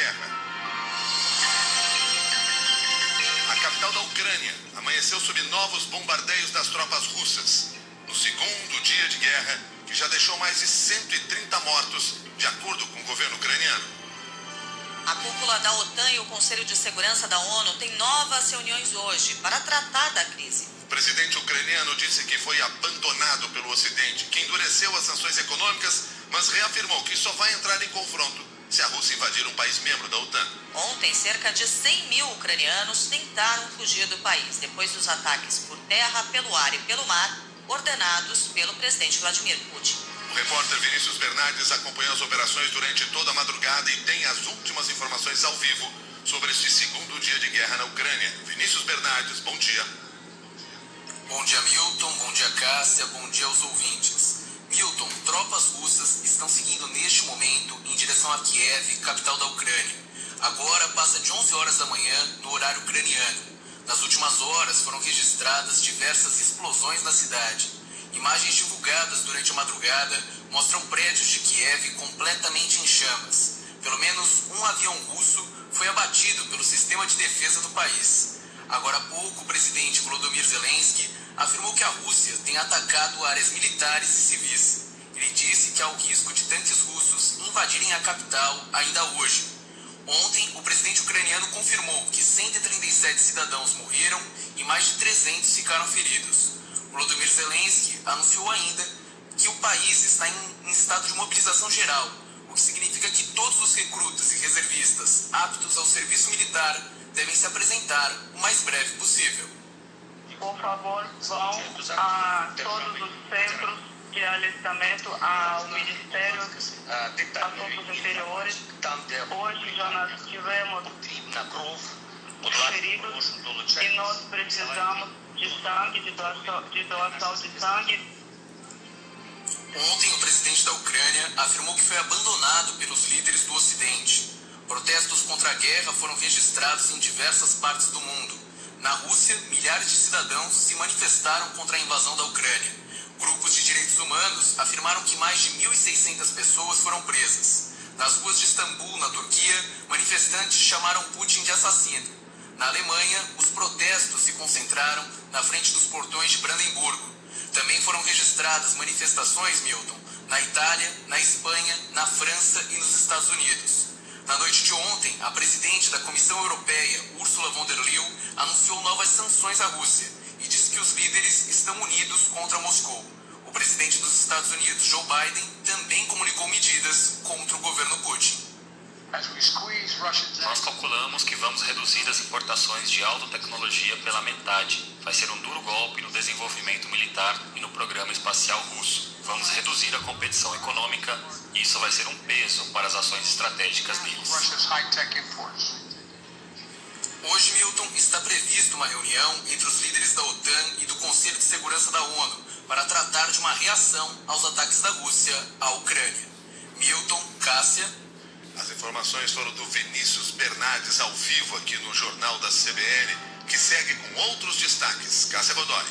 guerra. A capital da Ucrânia amanheceu sob novos bombardeios das tropas russas. No segundo dia de guerra, que já deixou mais de 130 mortos, de acordo com o governo ucraniano. A cúpula da OTAN e o Conselho de Segurança da ONU têm novas reuniões hoje para tratar da crise. O presidente ucraniano disse que foi abandonado pelo Ocidente, que endureceu as sanções econômicas, mas reafirmou que só vai entrar em confronto se a Rússia invadir um país membro da OTAN. Ontem, cerca de 100 mil ucranianos tentaram fugir do país depois dos ataques por terra, pelo ar e pelo mar ordenados pelo presidente Vladimir Putin. O repórter Vinícius Bernardes acompanhou as operações durante toda a madrugada e tem as últimas informações ao vivo sobre este segundo dia de guerra na Ucrânia. Vinícius Bernardes, bom dia. Bom dia, Milton. Bom dia, Cássia. Bom dia aos ouvintes. Milton, tropas russas estão seguindo neste momento em direção a Kiev, capital da Ucrânia. Agora passa de 11 horas da manhã no horário ucraniano. Nas últimas horas foram registradas diversas explosões na cidade. Imagens divulgadas durante a madrugada mostram prédios de Kiev completamente em chamas. Pelo menos um avião russo foi abatido pelo sistema de defesa do país. Agora há pouco, o presidente Volodymyr Zelensky afirmou que a Rússia tem atacado áreas militares e civis. Ele disse que há o risco de tanques russos invadirem a capital ainda hoje. Ontem, o presidente ucraniano confirmou que 137 cidadãos morreram e mais de 300 ficaram feridos. Volodymyr Zelensky anunciou ainda que o país está em, estado de mobilização geral, o que significa que todos os recrutas e reservistas aptos ao serviço militar devem se apresentar o mais breve possível. Por favor, vão a todos os centros de alistamento ao Ministério Assuntos Interiores. Hoje já nós tivemos feridos e nós precisamos de sangue, de doação de, doação de sangue. Ontem, o presidente da Ucrânia afirmou que foi abandonado pelos líderes do Ocidente. Protestos contra a guerra foram registrados em diversas partes do mundo. Na Rússia, milhares de cidadãos se manifestaram contra a invasão da Ucrânia. Grupos de direitos humanos afirmaram que mais de 1.600 pessoas foram presas. Nas ruas de Istambul, na Turquia, manifestantes chamaram Putin de assassino. Na Alemanha, os protestos se concentraram na frente dos portões de Brandemburgo. Também foram registradas manifestações, Milton, na Itália, na Espanha, na França e nos Estados Unidos. Na noite de ontem, a presidente da Comissão Europeia, Ursula von der Leyen, anunciou novas sanções à Rússia que os líderes estão unidos contra Moscou. O presidente dos Estados Unidos, Joe Biden, também comunicou medidas contra o governo Putin. Nós calculamos que vamos reduzir as importações de alta tecnologia pela metade. Vai ser um duro golpe no desenvolvimento militar e no programa espacial russo. Vamos reduzir a competição econômica e isso vai ser um peso para as ações estratégicas deles. Hoje, Milton, está prevista uma reunião entre os líderes da OTAN e do Conselho de Segurança da ONU para tratar de uma reação aos ataques da Rússia à Ucrânia. Milton, Cássia. As informações foram do Vinícius Bernardes ao vivo aqui no Jornal da CBN, que segue com outros destaques. Cássia Godoy.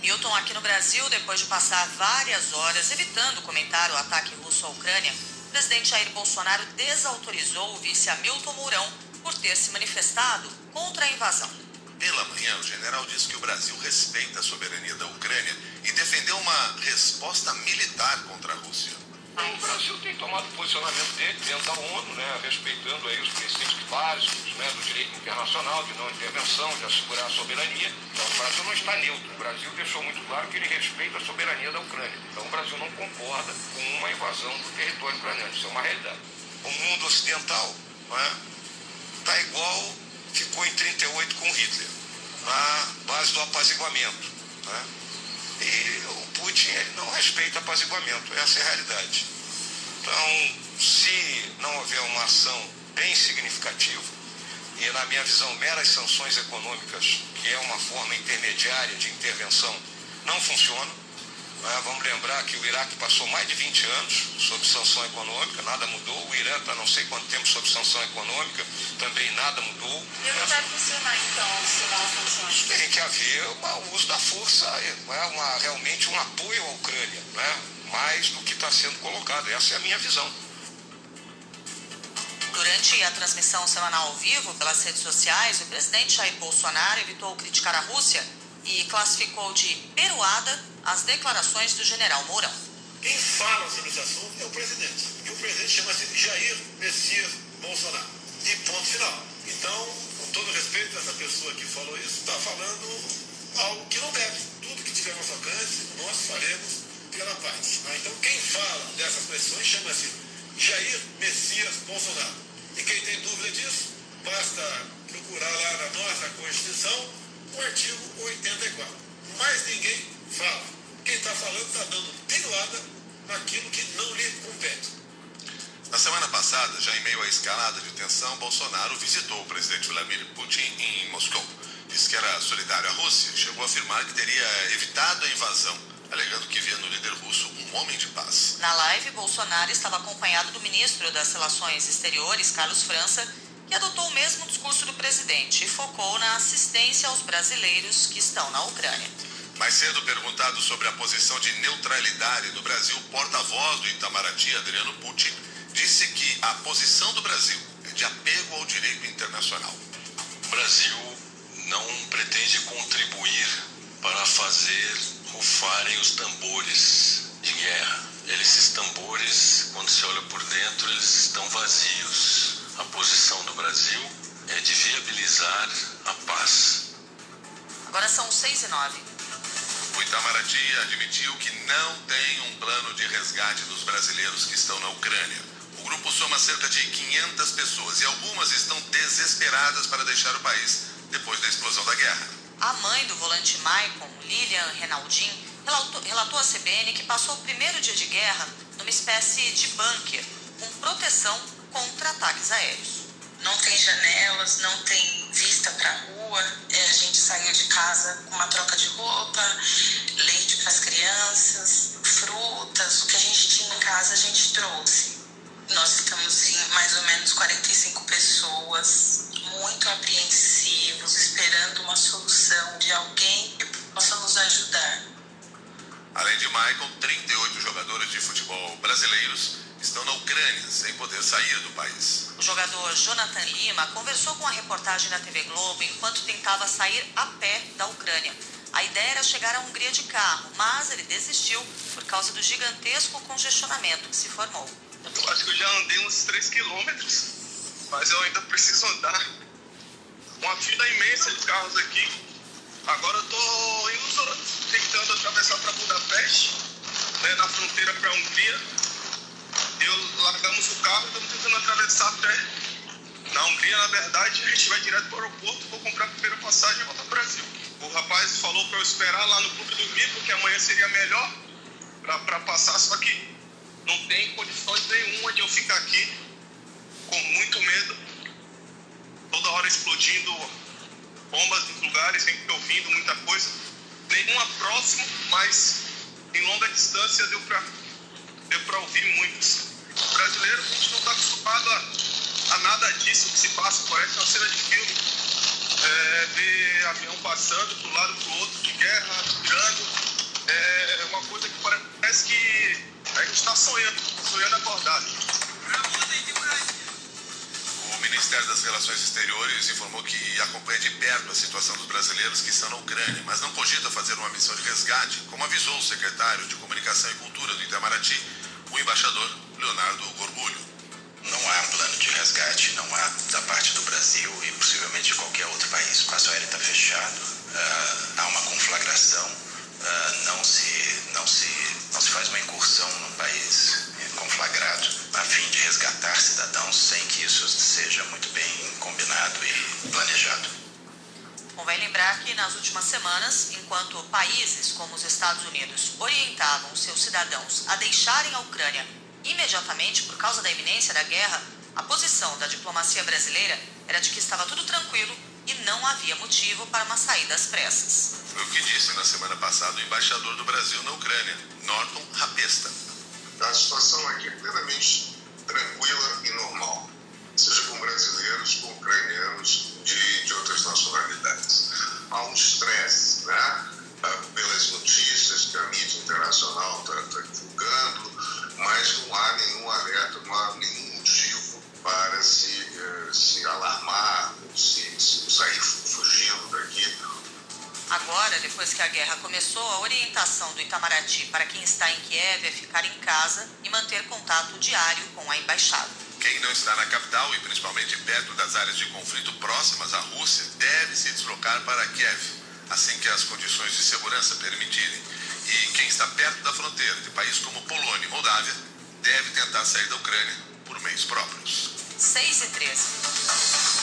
Milton, aqui no Brasil, depois de passar várias horas evitando comentar o ataque russo à Ucrânia, o presidente Jair Bolsonaro desautorizou o vice Hamilton Mourão por ter se manifestado contra a invasão. Pela manhã, o general disse que o Brasil respeita a soberania da Ucrânia e defendeu uma resposta militar contra a Rússia. O Brasil tem tomado o posicionamento dele dentro da ONU, né, respeitando aí os princípios básicos né, do direito internacional, de não intervenção, de assegurar a soberania. Então o Brasil não está neutro. O Brasil deixou muito claro que ele respeita a soberania da Ucrânia. Então o Brasil não concorda com uma invasão do território ucraniano. Isso é uma realidade. O mundo ocidental está né, tá igual ficou em 38 com Hitler, na base do apaziguamento. Né? E o Putin ele não respeita apaziguamento, essa é a realidade. Então, se não houver uma ação bem significativa, e na minha visão, meras sanções econômicas, que é uma forma intermediária de intervenção, não funcionam, né? Vamos lembrar que o Iraque passou mais de 20 anos sob sanção econômica, nada mudou. O Irã está não sei quanto tempo sob sanção econômica, também nada mudou. E não vai funcionar então, se não funciona? Tem que haver o uso da força, é uma, realmente um apoio à Ucrânia, né? mais do que está sendo colocado. Essa é a minha visão. Durante a transmissão semanal ao vivo pelas redes sociais, o presidente Jair Bolsonaro evitou criticar a Rússia e classificou de peruada as declarações do general Mourão. Quem fala sobre esse assunto é o presidente. E o presidente chama-se Jair Messias Bolsonaro. E ponto final. Então, com todo respeito, essa pessoa que falou isso está falando algo que não deve. Tudo que tiver nosso alcance, nós faremos pela paz. Ah, então, quem fala dessas pressões chama-se Jair Messias Bolsonaro. E quem tem dúvida disso, basta procurar lá na nossa Constituição o artigo 84. Mais ninguém fala. Quem está falando está dando piruada naquilo que não lhe compete. Na semana passada, já em meio à escalada de tensão, Bolsonaro visitou o presidente Vladimir Putin em Moscou. Disse que era solidário à Rússia e chegou a afirmar que teria evitado a invasão, alegando que via no líder russo um homem de paz. Na live, Bolsonaro estava acompanhado do ministro das Relações Exteriores, Carlos França, que adotou o mesmo discurso do presidente e focou na assistência aos brasileiros que estão na Ucrânia. Mais cedo, perguntado sobre a posição de neutralidade do Brasil, porta-voz do Itamaraty, Adriano Putin, disse que a posição do Brasil é de apego ao direito internacional. O Brasil não pretende contribuir para fazer rufarem os tambores de guerra. Esses tambores, quando se olha por dentro, eles estão vazios. A posição do Brasil é de viabilizar a paz. Agora são seis e nove. O Itamaraty admitiu que não tem um plano de resgate dos brasileiros que estão na Ucrânia. O grupo soma cerca de 500 pessoas e algumas estão desesperadas para deixar o país depois da explosão da guerra. A mãe do volante Maicon, Lilian Renaldin, relatou, relatou à CBN que passou o primeiro dia de guerra numa espécie de bunker, com proteção contra ataques aéreos. Não tem janelas, não tem vista para a rua. É, a gente saiu de casa com uma troca de roupa, leite para as crianças, frutas, o que a gente tinha em casa a gente trouxe. Nós estamos em mais ou menos 45 pessoas, muito apreensivos, esperando uma solução de alguém que possa nos ajudar. Além de Michael, 38 jogadores de futebol brasileiros estão na Ucrânia sem poder sair do país. O jogador Jonathan Lima conversou com a reportagem da TV Globo enquanto tentava sair a pé da Ucrânia. A ideia era chegar à Hungria de carro, mas ele desistiu por causa do gigantesco congestionamento que se formou. Eu acho que eu já andei uns 3 quilômetros, mas eu ainda preciso andar. Uma fila imensa de carros aqui. Agora eu tô indo tentando atravessar para Budapeste, né, na fronteira para a Hungria. Eu largamos o carro e estamos tentando atravessar a pé. Na Hungria, na verdade, a gente vai direto para o aeroporto, vou comprar a primeira passagem e voltar para o Brasil. O rapaz falou para eu esperar lá no clube dormir, porque amanhã seria melhor para passar, só que não tem condições nenhuma de eu ficar aqui com muito medo, toda hora explodindo bombas nos lugares, sempre ouvindo muita coisa. Nenhuma próximo, mas em longa distância deu para deu pra ouvir muitos. O brasileiro, a gente não está acostumado a, a, nada disso que se passa, parece uma cena de filme. É, ver avião passando de um lado para o outro, de guerra, tirando. É uma coisa que parece que a gente está sonhando, sonhando acordado. O Ministério das Relações Exteriores informou que acompanha de perto a situação dos brasileiros que estão na Ucrânia, mas não cogita fazer uma missão de resgate, como avisou o secretário de Comunicação e Cultura do Itamaraty, o embaixador Leonardo Gorgulho. Não há plano de resgate, não há da parte do Brasil e possivelmente de qualquer outro país. O espaço aéreo está fechado, uh, há uma conflagração, uh, não, se, não, se, não se faz uma incursão num país conflagrado a fim de resgatar cidadãos sem que isso seja muito bem combinado e planejado. Convém lembrar que nas últimas semanas, enquanto países como os Estados Unidos orientavam seus cidadãos a deixarem a Ucrânia imediatamente por causa da iminência da guerra, a posição da diplomacia brasileira era de que estava tudo tranquilo e não havia motivo para uma saída às pressas. Foi o que disse na semana passada o embaixador do Brasil na Ucrânia, Norton Rapesta. A situação aqui é plenamente tranquila e normal, seja com brasileiros, com ucranianos, de, de outras nacionalidades. Há um estresse, né? Ah, pelas notícias que a mídia internacional está tá divulgando, mas não há nenhum alerta, não há nenhum motivo para se, eh, se alarmar, se, se sair fugindo daqui. Agora, depois que a guerra começou, a orientação do Itamaraty para quem está em Kiev é ficar em casa e manter contato diário com a embaixada. Quem não está na capital e principalmente perto das áreas de conflito próximas à Rússia deve se deslocar para Kiev, assim que as condições de segurança permitirem. E quem está perto da fronteira de países como Polônia e Moldávia deve tentar sair da Ucrânia por meios próprios. 6 e 13.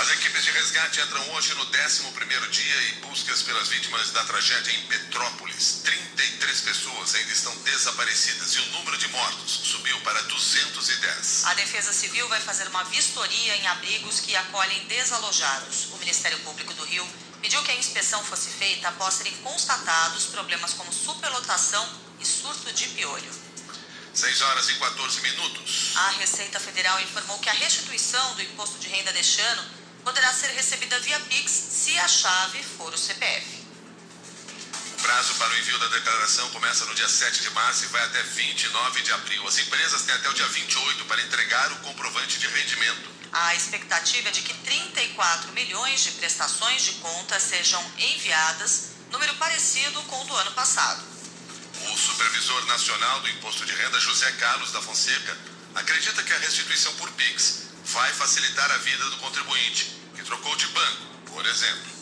As equipes de resgate entram hoje no 11º dia e buscas pelas vítimas da tragédia em Petrópolis. 33 pessoas ainda estão desaparecidas e o número de mortos subiu para 210. A Defesa Civil vai fazer uma vistoria em abrigos que acolhem desalojados. O Ministério Público do Rio pediu que a inspeção fosse feita após serem constatados problemas como superlotação e surto de piolho. 6 horas e 14 minutos. A Receita Federal informou que a restituição do imposto de renda deste ano poderá ser recebida via Pix se a chave for o CPF. O prazo para o envio da declaração começa no dia 7 de março e vai até 29 de abril. As empresas têm até o dia 28 para entregar o comprovante de rendimento. A expectativa é de que 34 milhões de prestações de contas sejam enviadas, número parecido com o do ano passado. O supervisor nacional do Imposto de Renda, José Carlos da Fonseca, acredita que a restituição por PIX vai facilitar a vida do contribuinte, que trocou de banco, por exemplo.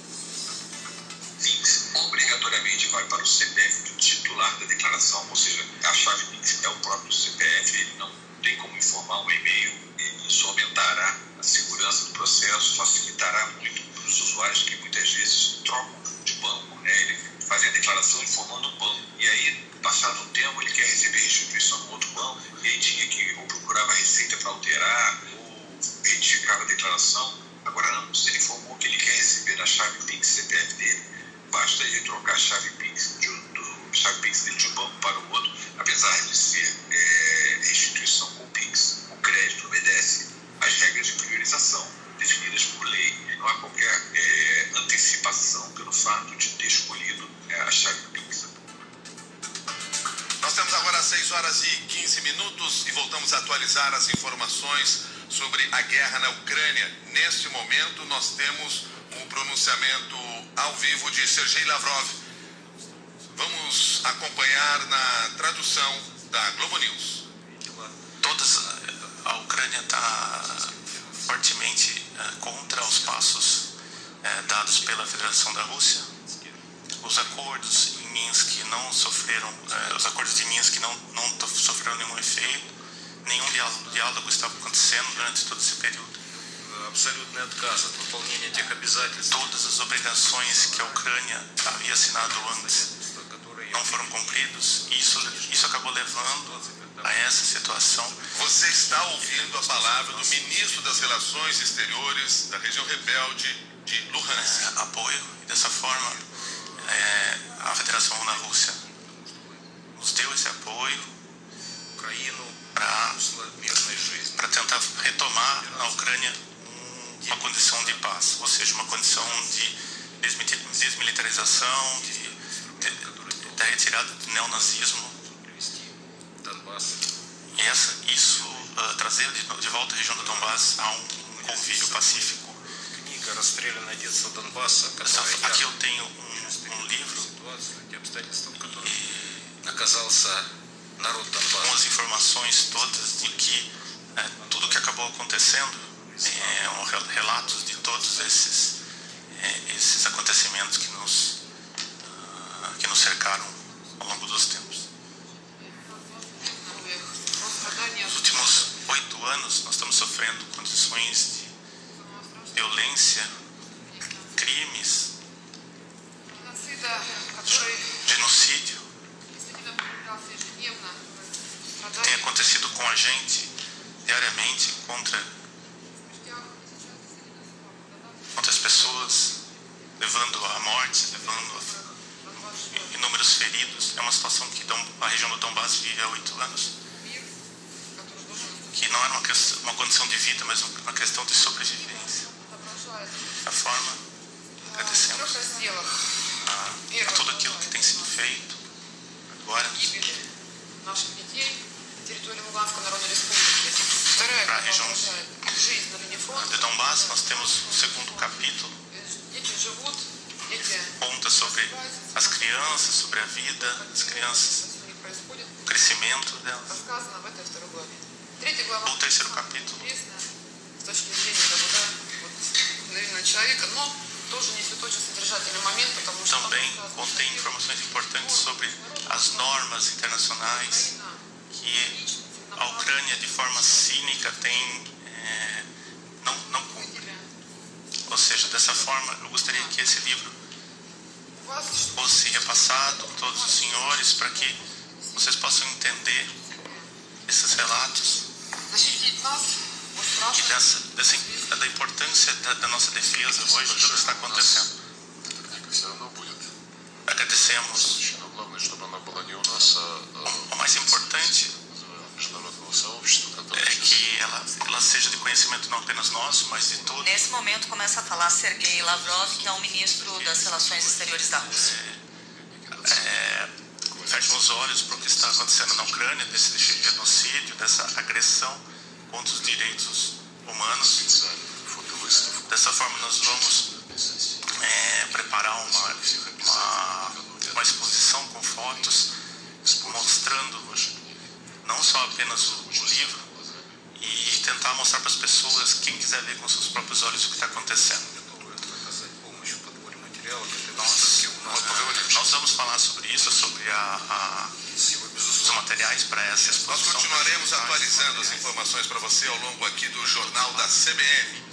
Obrigatoriamente vai para o CPF do titular da declaração, ou seja, a chave PIX é o próprio CPF, ele não tem como informar um e-mail. Isso aumentará a segurança do processo, facilitará muito para os usuários que muitas vezes trocam de banco, né? Ele faz a declaração informando o banco. E aí, passado um tempo, ele quer receber restituição no outro banco, e aí tinha que ou procurava a receita para alterar, ou retificava a declaração. Agora não, se ele informou que ele quer receber na chave PIX CPF dele, basta ele trocar chave PIX, de, do, chave PIX dele de um banco para o outro, apesar de ser é, com PIX, o crédito obedece às regras de priorização definidas por lei. Não há qualquer é, antecipação pelo fato de ter escolhido é, a chave PIX. Nós temos agora 6 horas e 15 minutos e voltamos a atualizar as informações sobre a guerra na Ucrânia. Neste momento, nós temos um pronunciamento ao vivo de Sergei Lavrov. Vamos acompanhar na tradução da Globo News. Todas a Ucrânia está fortemente uh, contra os passos uh, dados pela Federação da Rússia. Os acordos em Minsk não sofreram, os acordos de Minsk não, não sofreram nenhum efeito, nenhum diálogo estava acontecendo durante todo esse período. Абсолютный отказ от выполнения тех обязательств. Todas as obrigações que a Ucrânia havia assinado antes não foram cumpridos e isso, isso acabou levando a essa situação. Você está ouvindo a palavra do ministro das Relações Exteriores da região rebelde de Luhansk. É, apoio e dessa forma é, a Federação na Rússia nos deu esse apoio para tentar retomar na Ucrânia uma condição de paz, ou seja, uma condição de desmilitarização, de, de, da retirada do neonazismo. E essa, isso, uh, trazer de, de, volta a região do Donbass a um, convívio pacífico. Aqui eu tenho um, um livro com as informações todas de que é, tudo que acabou acontecendo é, um, relatos de todos esses é, esses acontecimentos que nos uh, que nos cercaram ao longo dos tempos. Nos últimos oito anos nós estamos sofrendo condições de violência, crimes, genocídio tem acontecido com a gente diariamente contra contra as pessoas, levando à morte, levando a inúmeros feridos. É uma situação que a região do Donbass vive há oito anos, que não era uma, questão, uma condição de vida, mas uma questão de sobrevivência. Dessa forma, agradecemos a, a tudo aquilo que tem sido feito agora para a região de Donbass, nós temos o segundo capítulo. Conta sobre as crianças, sobre a vida das crianças, crescimento delas. O terceiro capítulo. Também contém informações importantes sobre as normas internacionais que a Ucrânia, de forma cínica, tem, é, não, não cumpre. Ou seja, dessa forma, eu gostaria que esse livro fosse repassado a todos os senhores para que vocês possam entender esses relatos e dessa, dessa, da importância da, da nossa defesa hoje, do que está acontecendo. Agradecemos. O mais importante é que ela, ela seja de conhecimento não apenas nosso, mas de todos. Nesse momento começa a falar Sergei Lavrov, que é o ministro das Relações Exteriores da Rússia. Fecham os olhos para o que está acontecendo na Ucrânia, desse genocídio, dessa agressão contra os direitos humanos. Dessa forma, nós vamos é, preparar uma, uma, uma exposição com fotos mostrando não só apenas o, o livro e tentar mostrar para as pessoas, quem quiser ver com seus próprios olhos o que está acontecendo. Nós, nós vamos falar sobre isso, sobre a, a, os materiais para essa exposição. Nós continuaremos atualizando as informações para você ao longo aqui do Jornal da CBN.